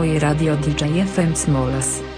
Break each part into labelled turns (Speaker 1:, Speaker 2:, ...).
Speaker 1: Twoje radio DJ FM Smolas.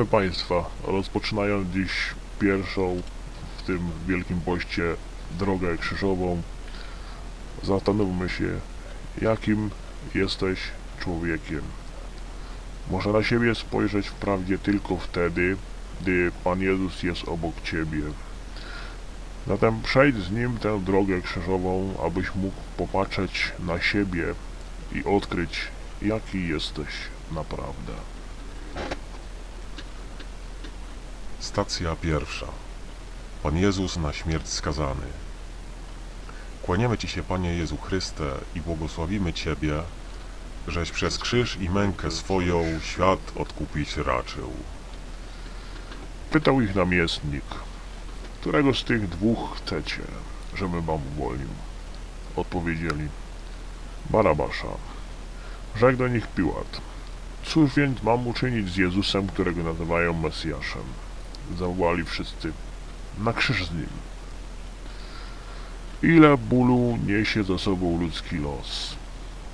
Speaker 2: Witamy Państwa. Rozpoczynając dziś pierwszą w tym Wielkim Poście drogę krzyżową. zastanówmy się, jakim jesteś człowiekiem. Można na siebie spojrzeć wprawdzie tylko wtedy, gdy Pan Jezus jest obok Ciebie. Zatem przejdź z Nim tę drogę krzyżową, abyś mógł popatrzeć na siebie i odkryć, jaki jesteś naprawdę.
Speaker 3: Stacja pierwsza. Pan Jezus na śmierć skazany. Kłaniamy Ci się, Panie Jezu Chryste, i błogosławimy Ciebie, żeś przez krzyż i mękę swoją świat odkupić raczył.
Speaker 2: Pytał ich namiestnik, którego z tych dwóch chcecie, żebym wam uwolnił? Odpowiedzieli, Barabasza. Rzekł do nich Piłat, cóż więc mam uczynić z Jezusem, którego nazywają Mesjaszem? Zawołali wszyscy, na krzyż z nim. Ile bólu niesie za sobą ludzki los.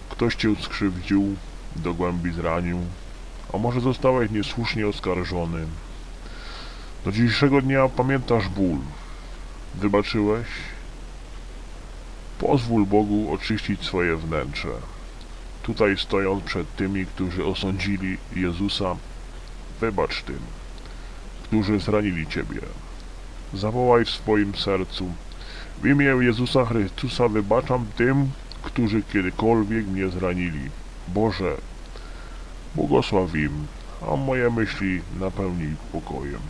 Speaker 2: Ktoś cię skrzywdził, do głębi zranił, a może zostałeś niesłusznie oskarżony. Do dzisiejszego dnia pamiętasz ból. Wybaczyłeś? Pozwól Bogu oczyścić swoje wnętrze. Tutaj stojąc przed tymi, którzy osądzili Jezusa, wybacz tym, którzy zranili Ciebie. Zawołaj w swoim sercu, w imię Jezusa Chrystusa wybaczam tym, którzy kiedykolwiek mnie zranili. Boże, błogosław im, a moje myśli napełnij pokojem.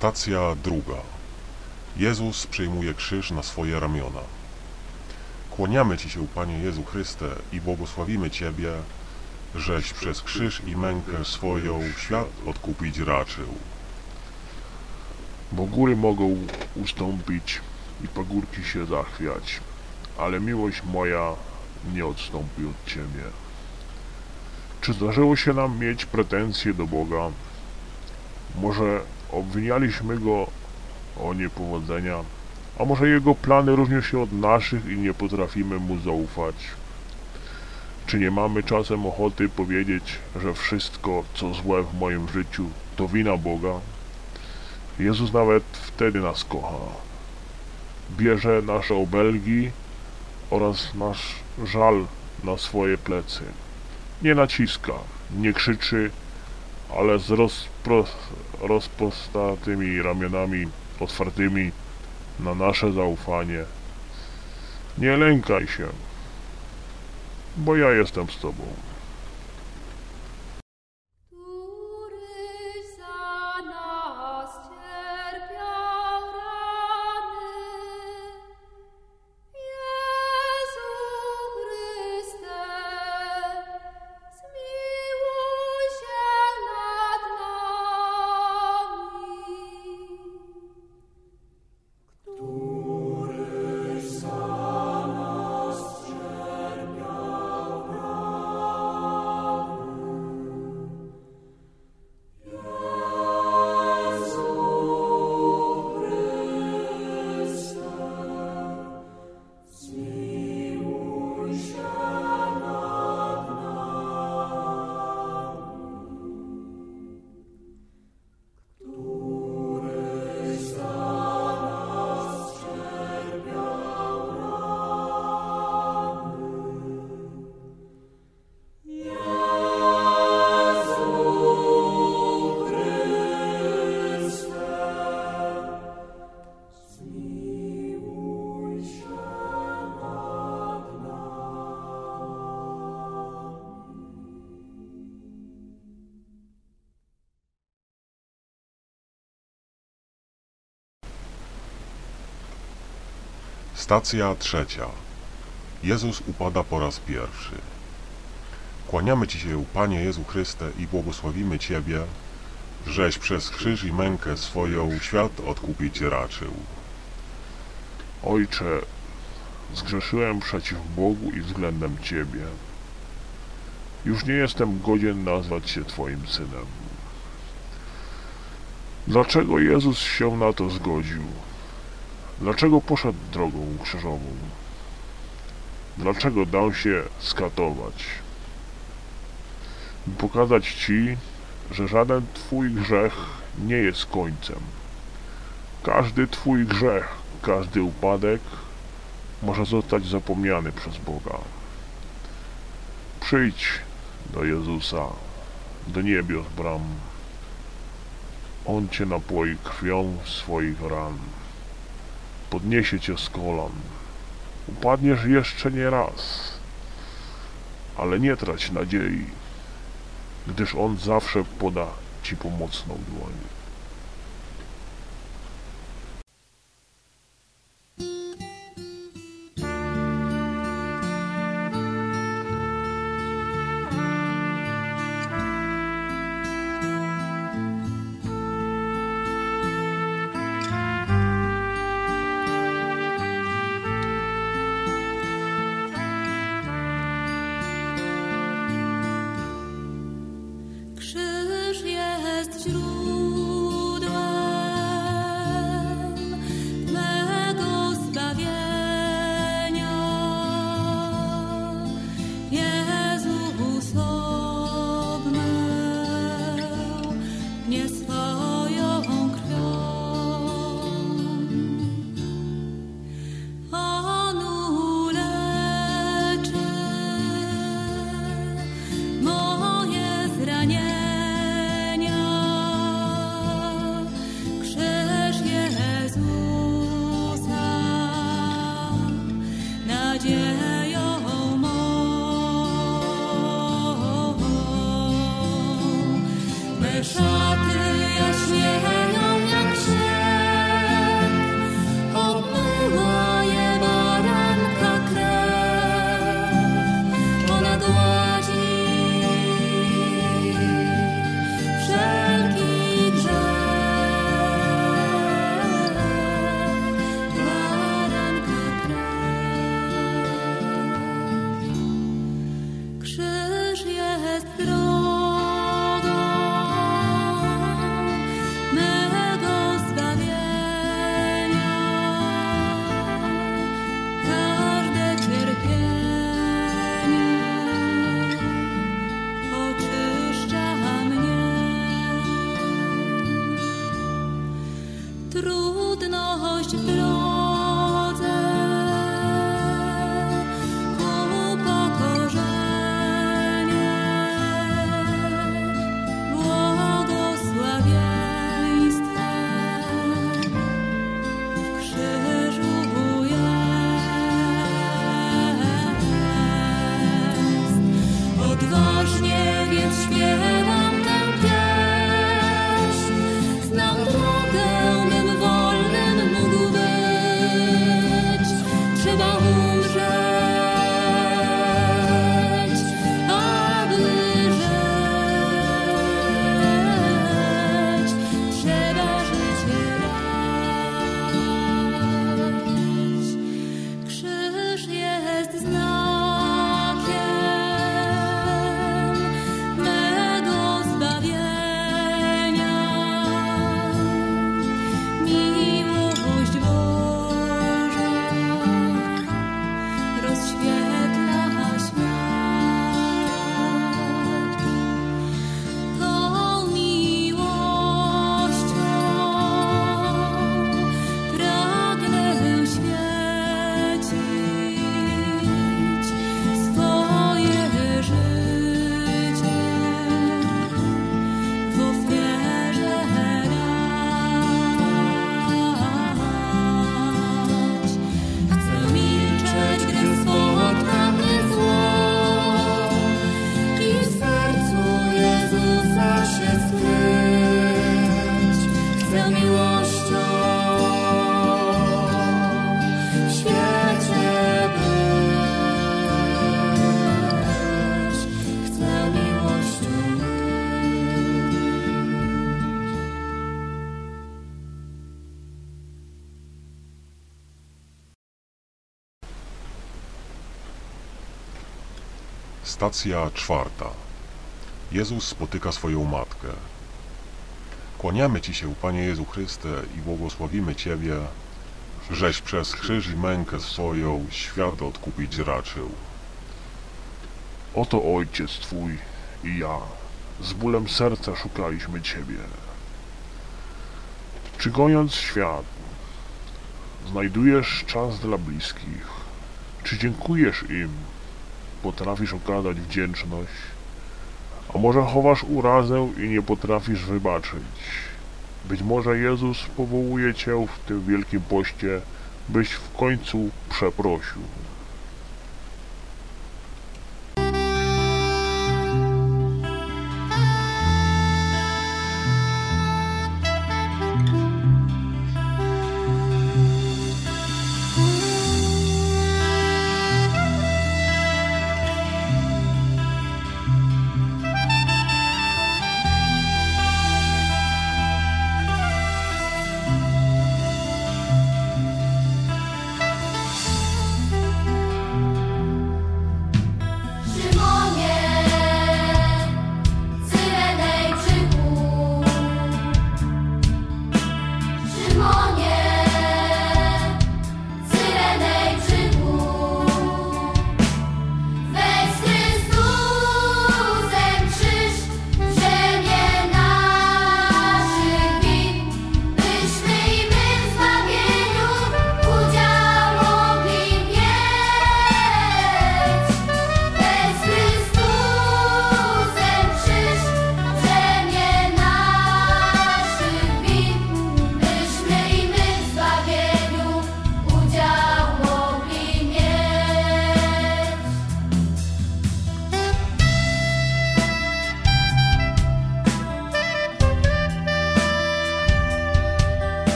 Speaker 3: Stacja druga. Jezus przyjmuje krzyż na swoje ramiona. Kłaniamy Ci się, Panie Jezu Chryste, i błogosławimy Ciebie, żeś przez krzyż i mękę swoją świat odkupić raczył.
Speaker 2: Bo góry mogą ustąpić i pagórki się zachwiać, ale miłość moja nie odstąpi od Ciebie. Czy zdarzyło się nam mieć pretensje do Boga? Może obwinialiśmy Go o niepowodzenia, a może Jego plany różnią się od naszych i nie potrafimy Mu zaufać? Czy nie mamy czasem ochoty powiedzieć, że wszystko, co złe w moim życiu, to wina Boga? Jezus nawet wtedy nas kocha. Bierze nasze obelgi oraz nasz żal na swoje plecy. Nie naciska, nie krzyczy, ale z rozpro, ramionami otwartymi na nasze zaufanie. Nie lękaj się, bo ja jestem z Tobą.
Speaker 3: Stacja trzecia. Jezus upada po raz pierwszy. Kłaniamy Ci się, Panie Jezu Chryste, i błogosławimy Ciebie, żeś przez krzyż i mękę swoją świat odkupić raczył.
Speaker 4: Ojcze, zgrzeszyłem przeciw Bogu i względem Ciebie. Już nie jestem godzien nazwać się Twoim synem. Dlaczego Jezus się na to zgodził? Dlaczego poszedł drogą krzyżową? Dlaczego dał się skatować? By pokazać Ci, że żaden Twój grzech nie jest końcem. Każdy Twój grzech, każdy upadek może zostać zapomniany przez Boga. Przyjdź do Jezusa, do niebios bram. On Cię napoi krwią swoich ran. Podniesie Cię z kolan. Upadniesz jeszcze nie raz, ale nie trać nadziei, gdyż On zawsze poda Ci pomocną dłoń.
Speaker 3: Stacja czwarta. Jezus spotyka swoją matkę. Kłaniamy Ci się, Panie Jezu Chryste, i błogosławimy Ciebie, żeś przez krzyż i mękę swoją świat odkupić raczył.
Speaker 2: Oto ojciec twój i ja. Z bólem serca szukaliśmy ciebie. Czy goniąc świat, znajdujesz czas dla bliskich? Czy dziękujesz im? Potrafisz okazać wdzięczność? A może chowasz urazę i nie potrafisz wybaczyć? Być może Jezus powołuje cię w tym wielkim poście, byś w końcu przeprosił.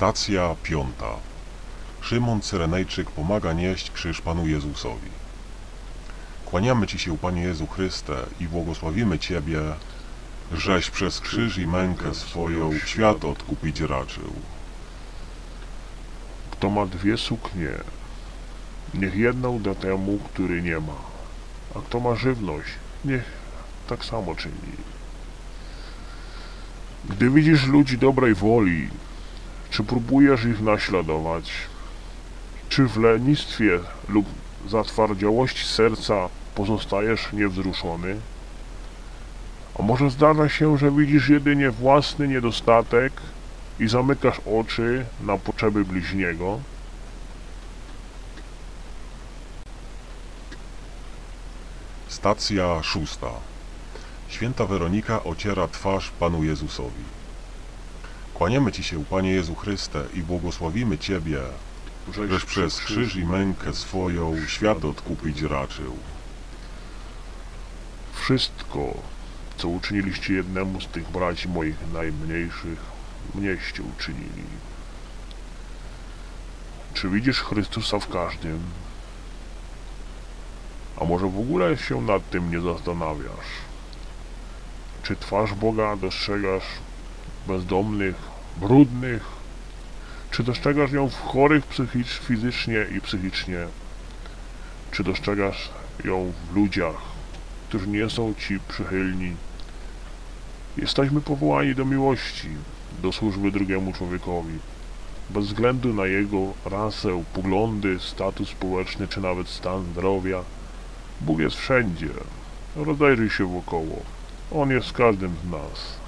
Speaker 3: Stacja piąta. Szymon Cyrenejczyk pomaga nieść krzyż Panu Jezusowi. Kłaniamy Ci się, Panie Jezu Chryste, i błogosławimy Ciebie, żeś przez krzyż i mękę swoją świat odkupić raczył.
Speaker 2: Kto ma dwie suknie, niech jedną da temu, który nie ma. A kto ma żywność, niech tak samo czyni. Gdy widzisz ludzi dobrej woli, czy próbujesz ich naśladować, czy w lenistwie lub zatwardziałości serca pozostajesz niewzruszony? A może zdarza się, że widzisz jedynie własny niedostatek i zamykasz oczy na potrzeby bliźniego?
Speaker 3: Stacja szósta. Święta Weronika ociera twarz Panu Jezusowi. Kłaniamy Ci się, Panie Jezu Chryste, i błogosławimy Ciebie, żeś przez krzyż i mękę swoją świat odkupić raczył.
Speaker 2: Wszystko, co uczyniliście jednemu z tych braci moich najmniejszych, mnieście uczynili. Czy widzisz Chrystusa w każdym? A może w ogóle się nad tym nie zastanawiasz? Czy twarz Boga dostrzegasz bezdomnych, brudnych? Czy dostrzegasz ją w chorych psychicz, fizycznie i psychicznie? Czy dostrzegasz ją w ludziach, którzy nie są Ci przychylni. Jesteśmy powołani do miłości, do służby drugiemu człowiekowi. Bez względu na jego rasę, poglądy, status społeczny czy nawet stan zdrowia, Bóg jest wszędzie. Rozejrzyj się wokoło. On jest każdym z nas.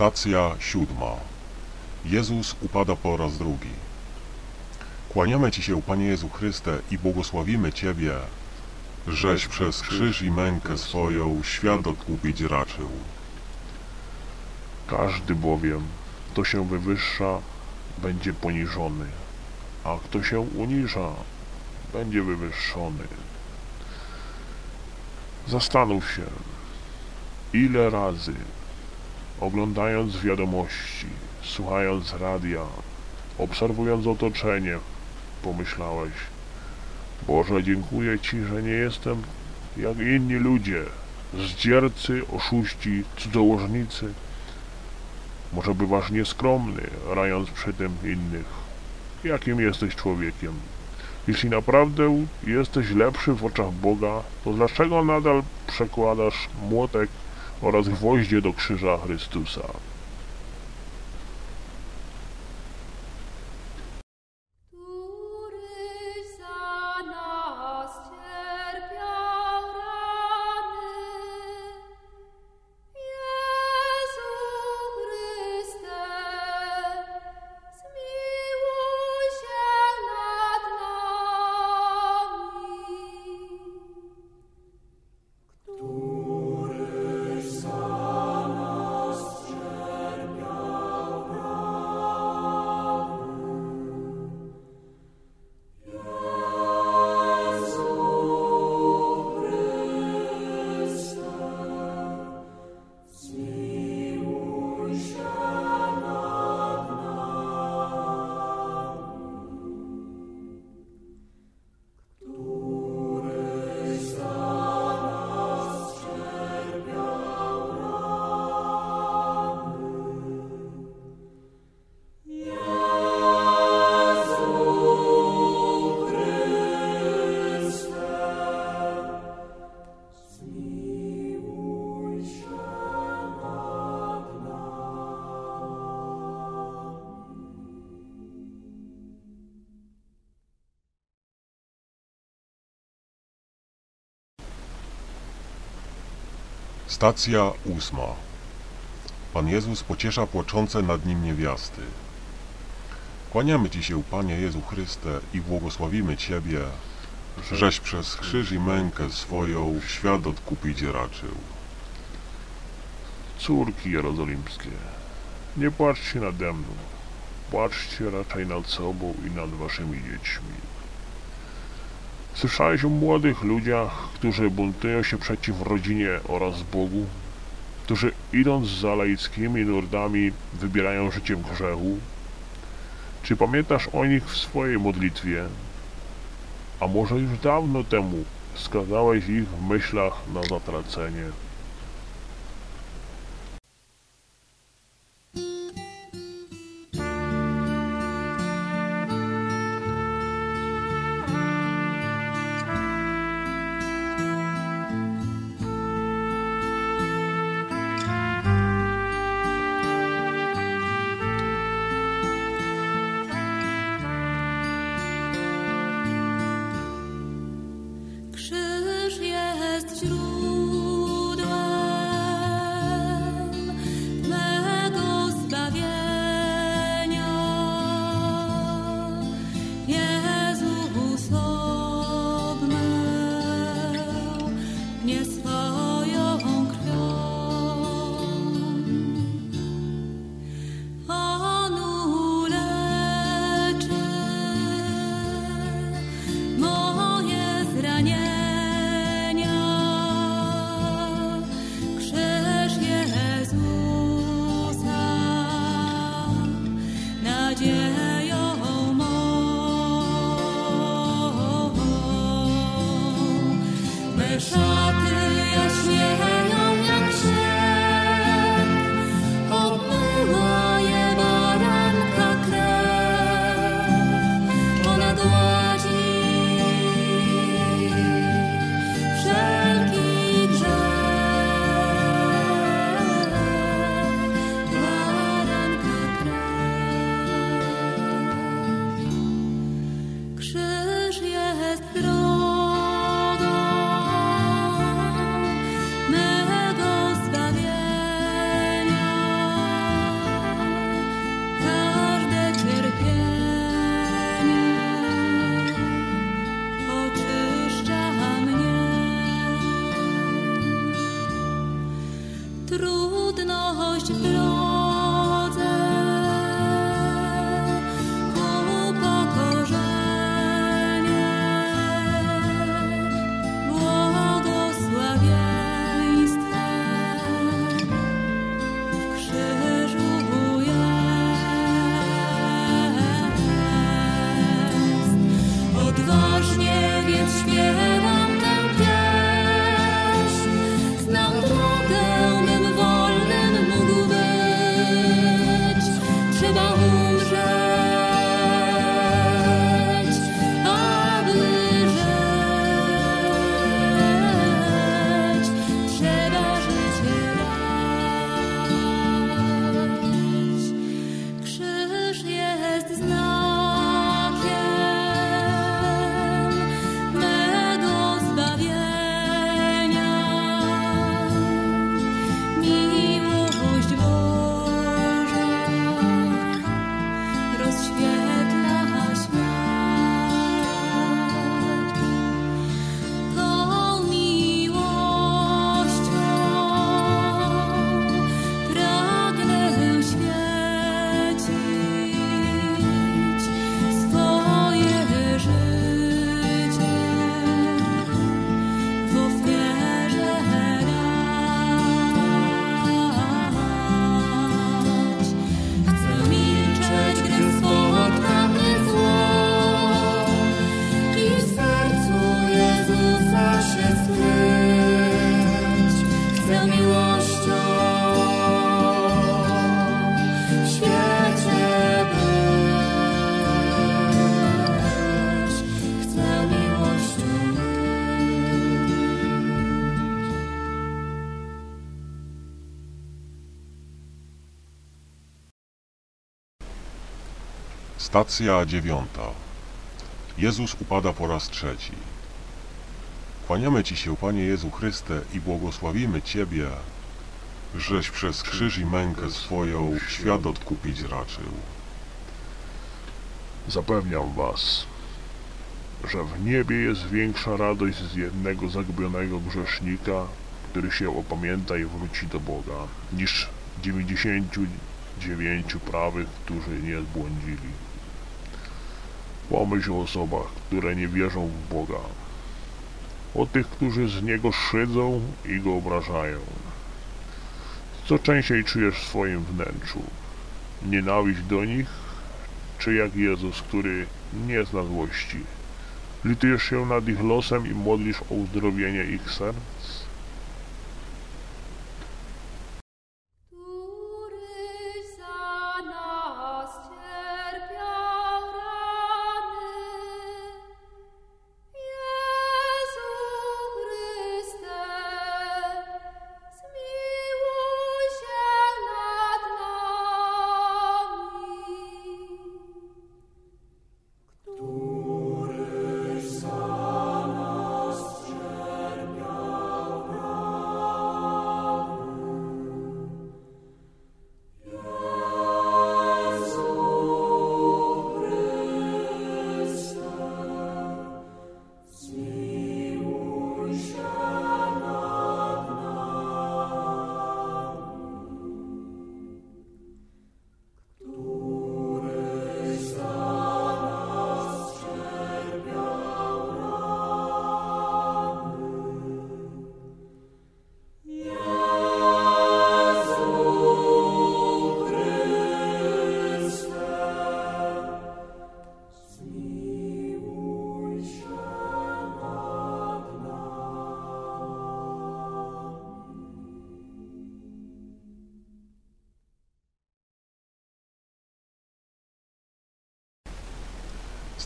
Speaker 3: Stacja siódma. Jezus upada po raz drugi. Kłaniamy Ci się, Panie Jezu Chryste, i błogosławimy Ciebie, żeś przez krzyż i mękę swoją świat odkupić raczył.
Speaker 2: Każdy bowiem, kto się wywyższa, będzie poniżony, a kto się uniża, będzie wywyższony. Zastanów się, ile razy, oglądając wiadomości, słuchając radia, obserwując otoczenie, pomyślałeś, Boże, dziękuję Ci, że nie jestem jak inni ludzie, zdziercy, oszuści, cudzołożnicy. Może bywasz nieskromny, rając przy tym innych. Jakim jesteś człowiekiem? Jeśli naprawdę jesteś lepszy w oczach Boga, to dlaczego nadal przekładasz młotek oraz gwoździe do krzyża Chrystusa?
Speaker 3: Stacja ósma. Pan Jezus pociesza płaczące nad nim niewiasty. Kłaniamy Ci się, Panie Jezu Chryste, i błogosławimy Ciebie, żeś przez krzyż i mękę swoją świat odkupić raczył.
Speaker 2: Córki jerozolimskie, nie płaczcie nade mną, płaczcie raczej nad sobą i nad waszymi dziećmi. Słyszałeś o młodych ludziach, którzy buntują się przeciw rodzinie oraz Bogu? Którzy idąc za laickimi nurdami wybierają życie w grzechu? Czy pamiętasz o nich w swojej modlitwie? A może już dawno temu skazałeś ich w myślach na zatracenie?
Speaker 4: Jest
Speaker 3: Stacja dziewiąta. Jezus upada po raz trzeci. Kłaniamy Ci się, Panie Jezu Chryste, i błogosławimy Ciebie, żeś przez krzyż i mękę swoją świat odkupić raczył.
Speaker 2: Zapewniam was, że w niebie jest większa radość z jednego zagubionego grzesznika, który się opamięta i wróci do Boga, niż 99 prawych, którzy nie zbłądzili. Pomyśl o osobach, które nie wierzą w Boga, o tych, którzy z Niego szydzą i Go obrażają. Co częściej czujesz w swoim wnętrzu? Nienawiść do nich, czy jak Jezus, który nie zna złości? Litujesz się nad ich losem i modlisz o uzdrowienie ich serc?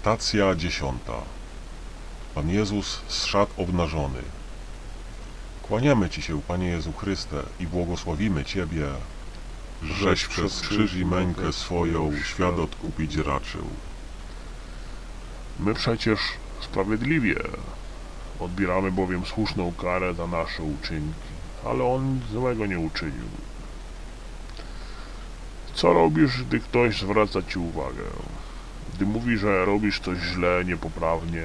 Speaker 3: Stacja dziesiąta. Pan Jezus zszedł obnażony. Kłaniamy Ci się, Panie Jezu Chryste, i błogosławimy Ciebie, żeś przez krzyż i mękę swoją świat odkupić raczył.
Speaker 2: My przecież sprawiedliwie odbieramy bowiem słuszną karę za nasze uczynki, ale on nic złego nie uczynił. Co robisz, gdy ktoś zwraca ci uwagę? Gdy mówi, że robisz coś źle, niepoprawnie,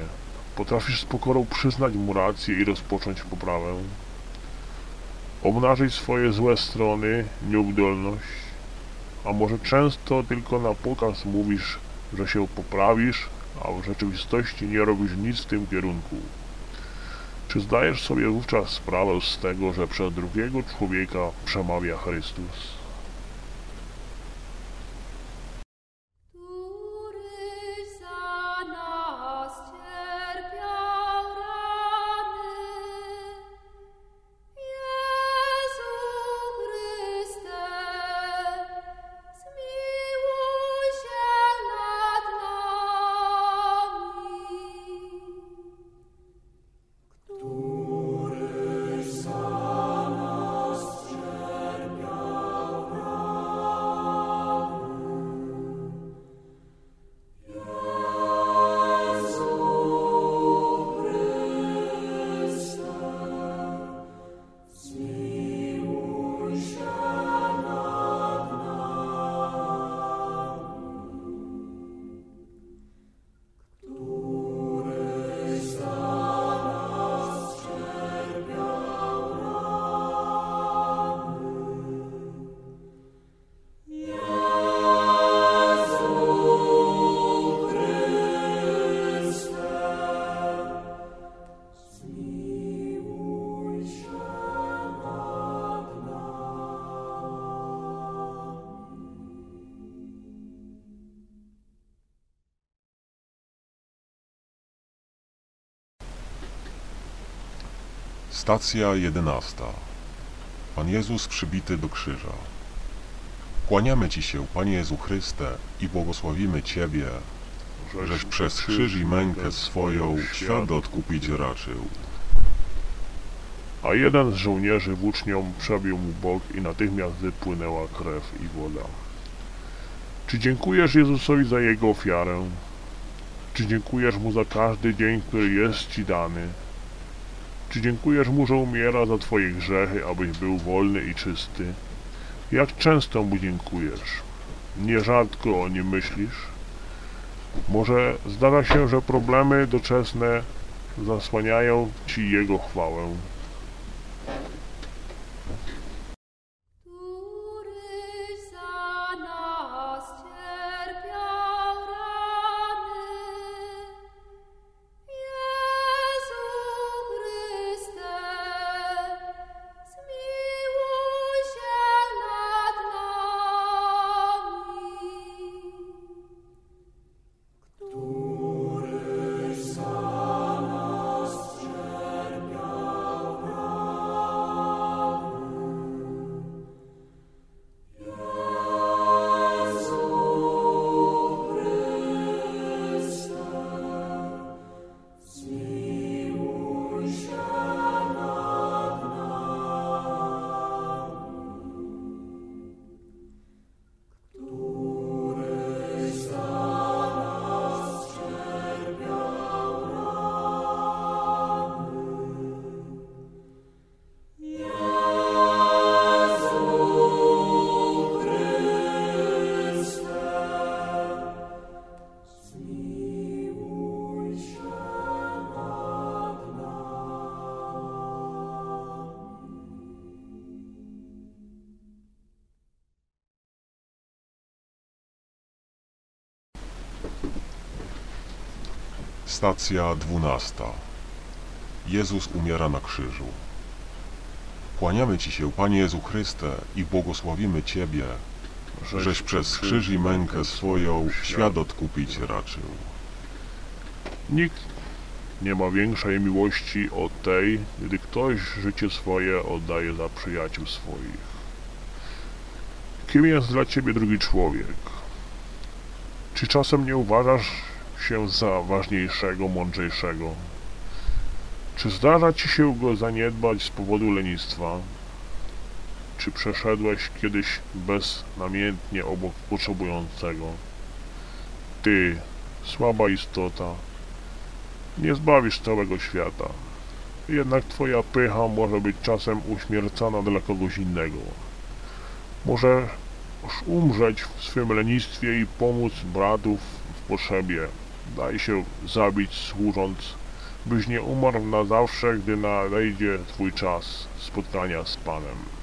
Speaker 2: potrafisz z pokorą przyznać mu rację i rozpocząć poprawę? Obnażyć swoje złe strony, nieudolność? A może często tylko na pokaz mówisz, że się poprawisz, a w rzeczywistości nie robisz nic w tym kierunku. Czy zdajesz sobie wówczas sprawę z tego, że przez drugiego człowieka przemawia Chrystus?
Speaker 3: Stacja jedenasta. Pan Jezus przybity do krzyża. Kłaniamy Ci się, Panie Jezu Chryste, i błogosławimy Ciebie, żeś przez krzyż i mękę swoją świat odkupić raczył.
Speaker 2: A jeden z żołnierzy włócznią przebił mu bok i natychmiast wypłynęła krew i woda. Czy dziękujesz Jezusowi za Jego ofiarę? Czy dziękujesz Mu za każdy dzień, który jest Ci dany? Czy dziękujesz Mu, że umiera za Twoje grzechy, abyś był wolny i czysty? Jak często Mu dziękujesz? Nierzadko o nim myślisz? Może zdarza się, że problemy doczesne zasłaniają Ci Jego chwałę.
Speaker 3: Stacja dwunasta. Jezus umiera na krzyżu. Kłaniamy Ci się, Panie Jezu Chryste, i błogosławimy Ciebie, żeś przez krzyż i mękę swoją świat odkupić raczył.
Speaker 2: Nikt nie ma większej miłości od tej, gdy ktoś życie swoje oddaje za przyjaciół swoich. Kim jest dla ciebie drugi człowiek? Czy czasem nie uważasz się za ważniejszego, mądrzejszego? Czy zdarza ci się go zaniedbać z powodu lenistwa? Czy przeszedłeś kiedyś beznamiętnie obok potrzebującego? Ty, słaba istota, nie zbawisz całego świata. Jednak twoja pycha może być czasem uśmiercana dla kogoś innego. Możesz umrzeć w swym lenistwie i pomóc bratów w potrzebie. Daj się zabić służąc, byś nie umarł na zawsze, gdy nadejdzie twój czas spotkania z Panem.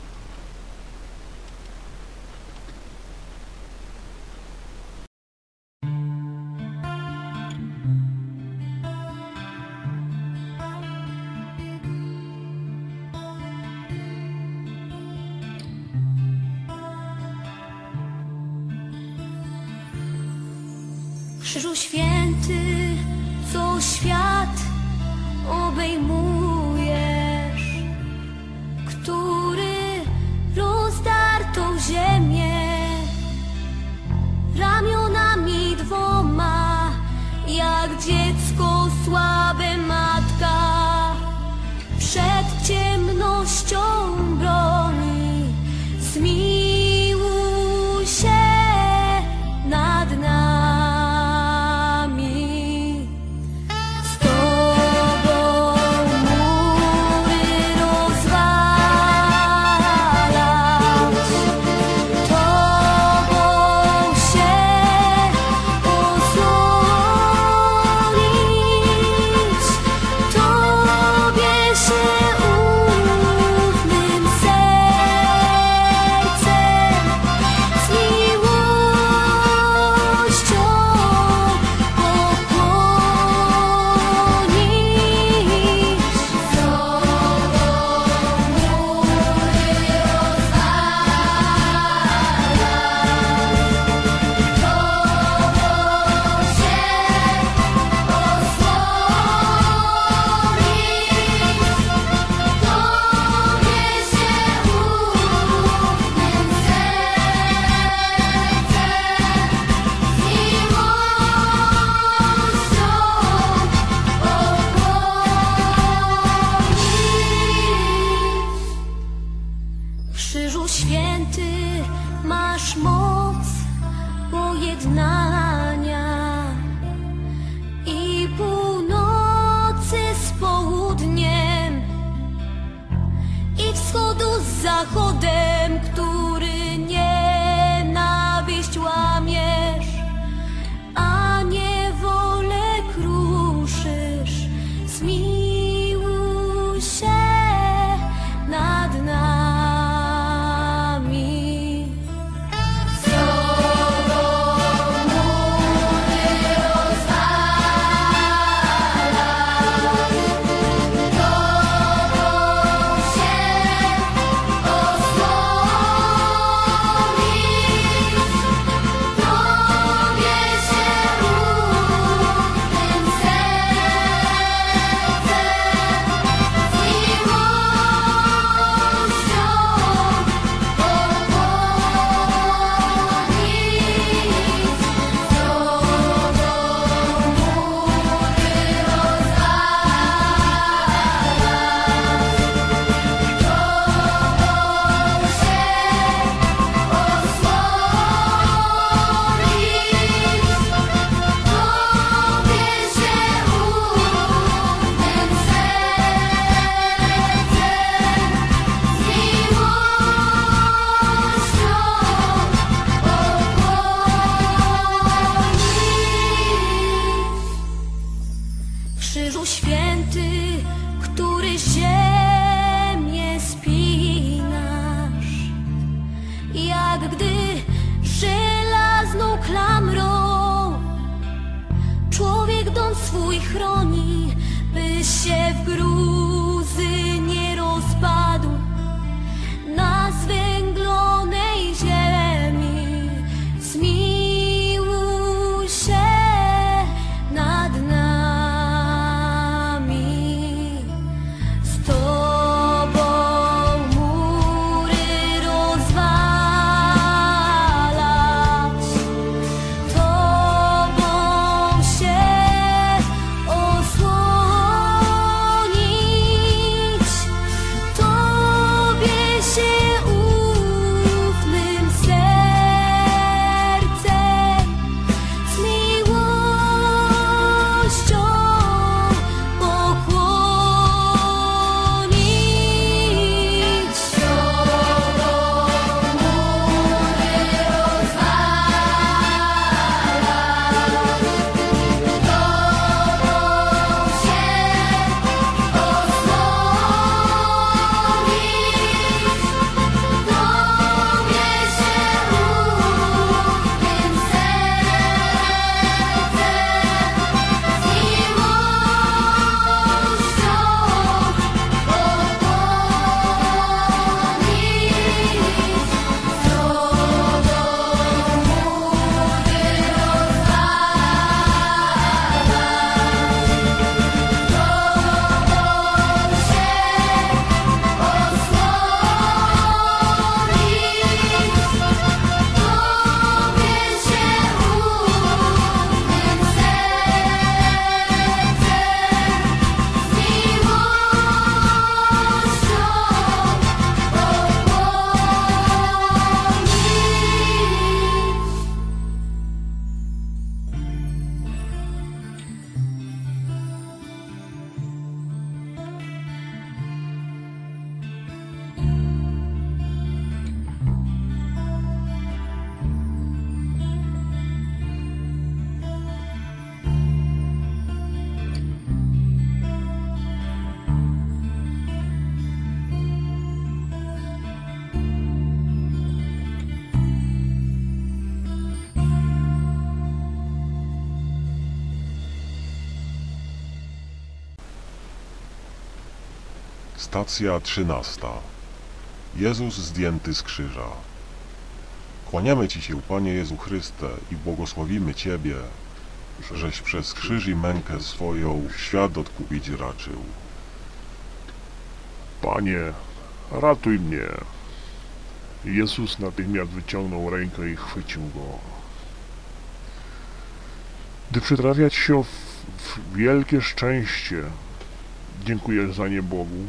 Speaker 3: Stacja trzynasta. Jezus zdjęty z krzyża. Kłaniamy Ci się, Panie Jezu Chryste, i błogosławimy Ciebie, żeś przez krzyż i mękę swoją świat odkupić raczył.
Speaker 2: Panie, ratuj mnie. Jezus natychmiast wyciągnął rękę i chwycił go. Gdy przytrafiać się w, w wielkie szczęście, dziękujesz za nie Bogu?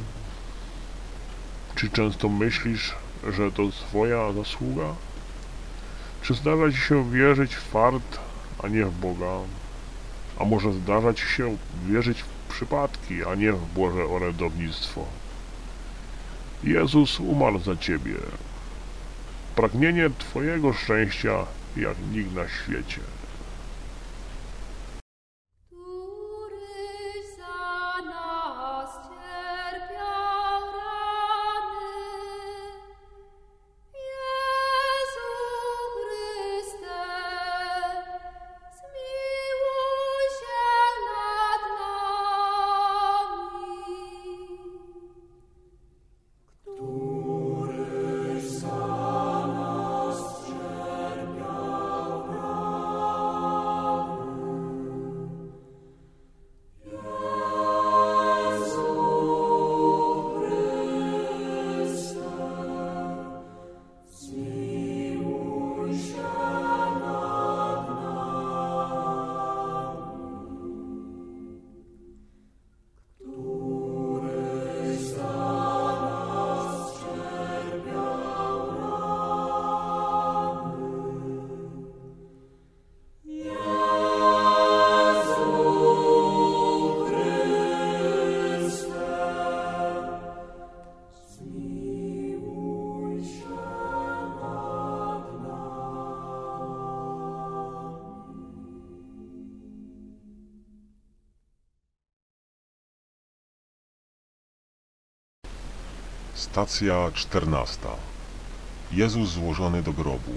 Speaker 2: Czy często myślisz, że to twoja zasługa? Czy zdarza ci się wierzyć w fart, a nie w Boga? A może zdarza ci się wierzyć w przypadki, a nie w Boże orędownictwo? Jezus umarł za ciebie. Pragnienie twojego szczęścia jak nikt na świecie.
Speaker 3: Stacja czternasta. Jezus złożony do grobu.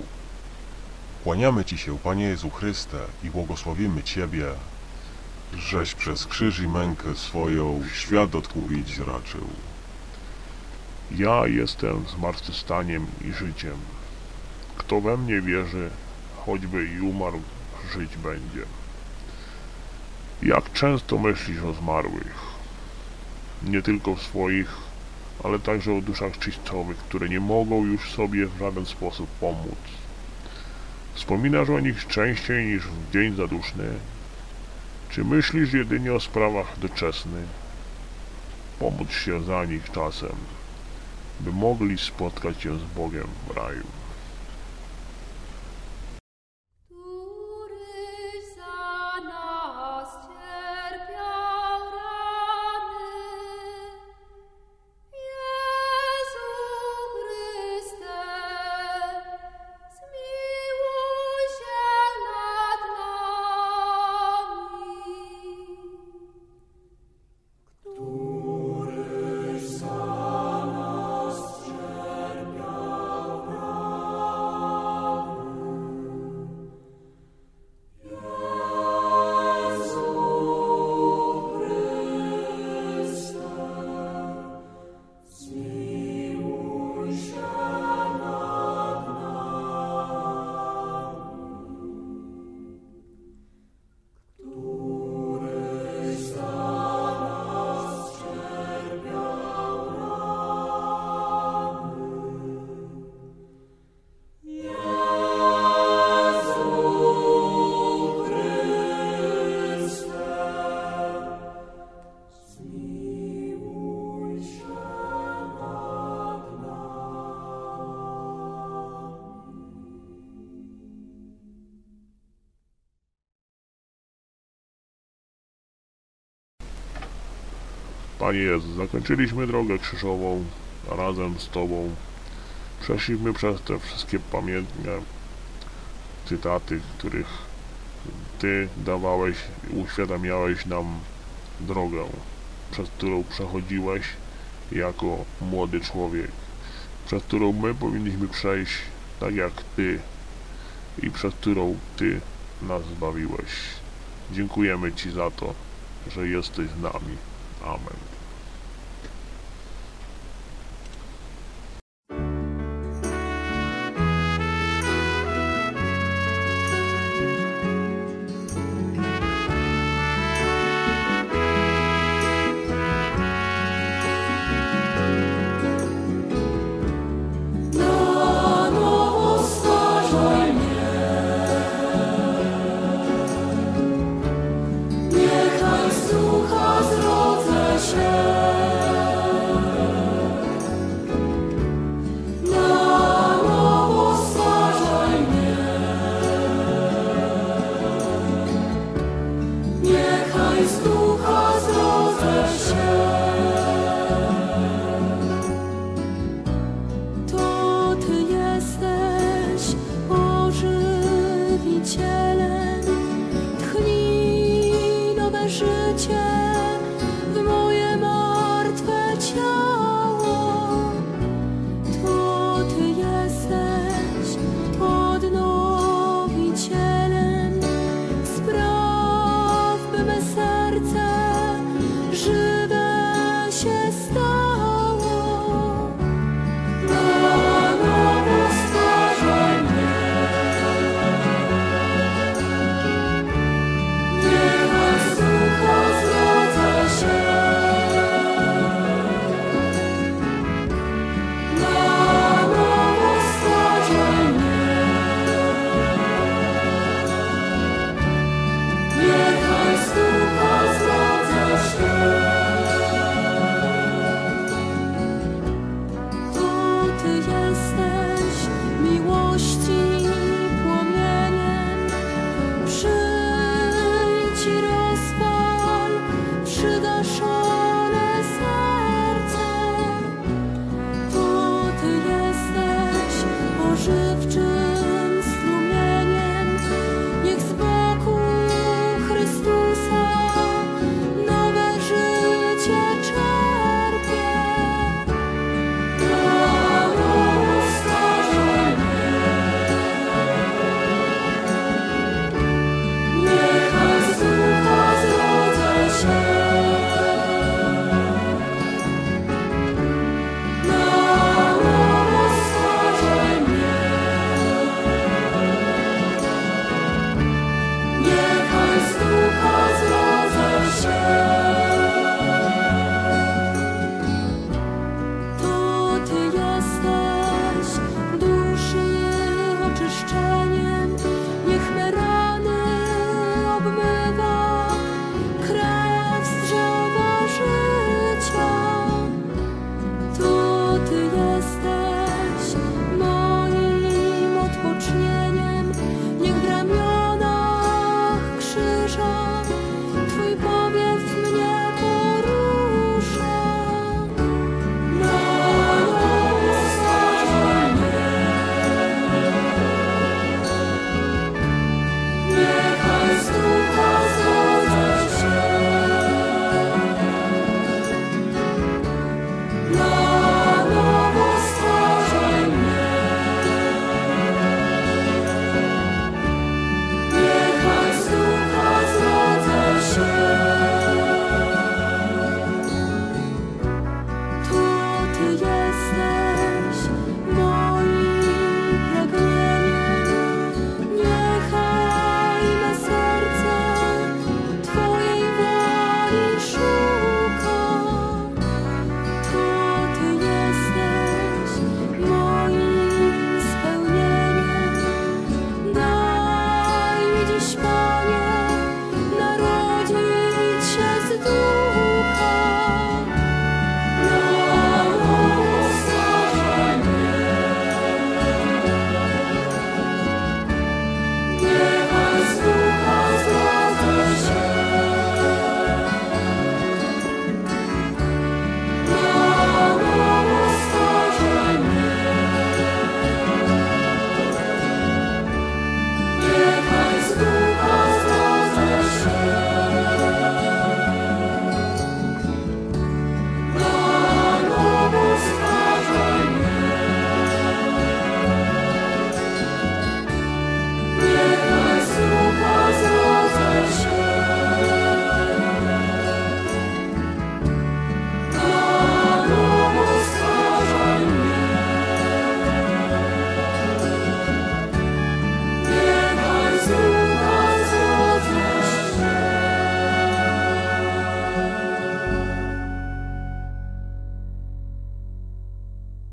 Speaker 3: Kłaniamy Ci się, Panie Jezu Chryste, i błogosławimy Ciebie, żeś przez krzyż i mękę swoją świat odkupić raczył.
Speaker 2: Ja jestem zmartwychwstaniem i życiem. Kto we mnie wierzy, choćby i umarł, żyć będzie. Jak często myślisz o zmarłych? Nie tylko w swoich, ale także o duszach czyścowych, które nie mogą już sobie w żaden sposób pomóc. Wspominasz o nich częściej niż w dzień zaduszny? Czy myślisz jedynie o sprawach doczesnych? Pomóc się za nich czasem by mogli spotkać się z Bogiem w raju. Panie Jezu, zakończyliśmy drogę krzyżową razem z Tobą. Przeszliśmy przez te wszystkie pamiętne cytaty, których Ty dawałeś, uświadamiałeś nam drogę, przez którą przechodziłeś jako młody człowiek, przez którą my powinniśmy przejść tak jak Ty i przez którą Ty nas zbawiłeś. Dziękujemy Ci za to, że jesteś z nami. Amen.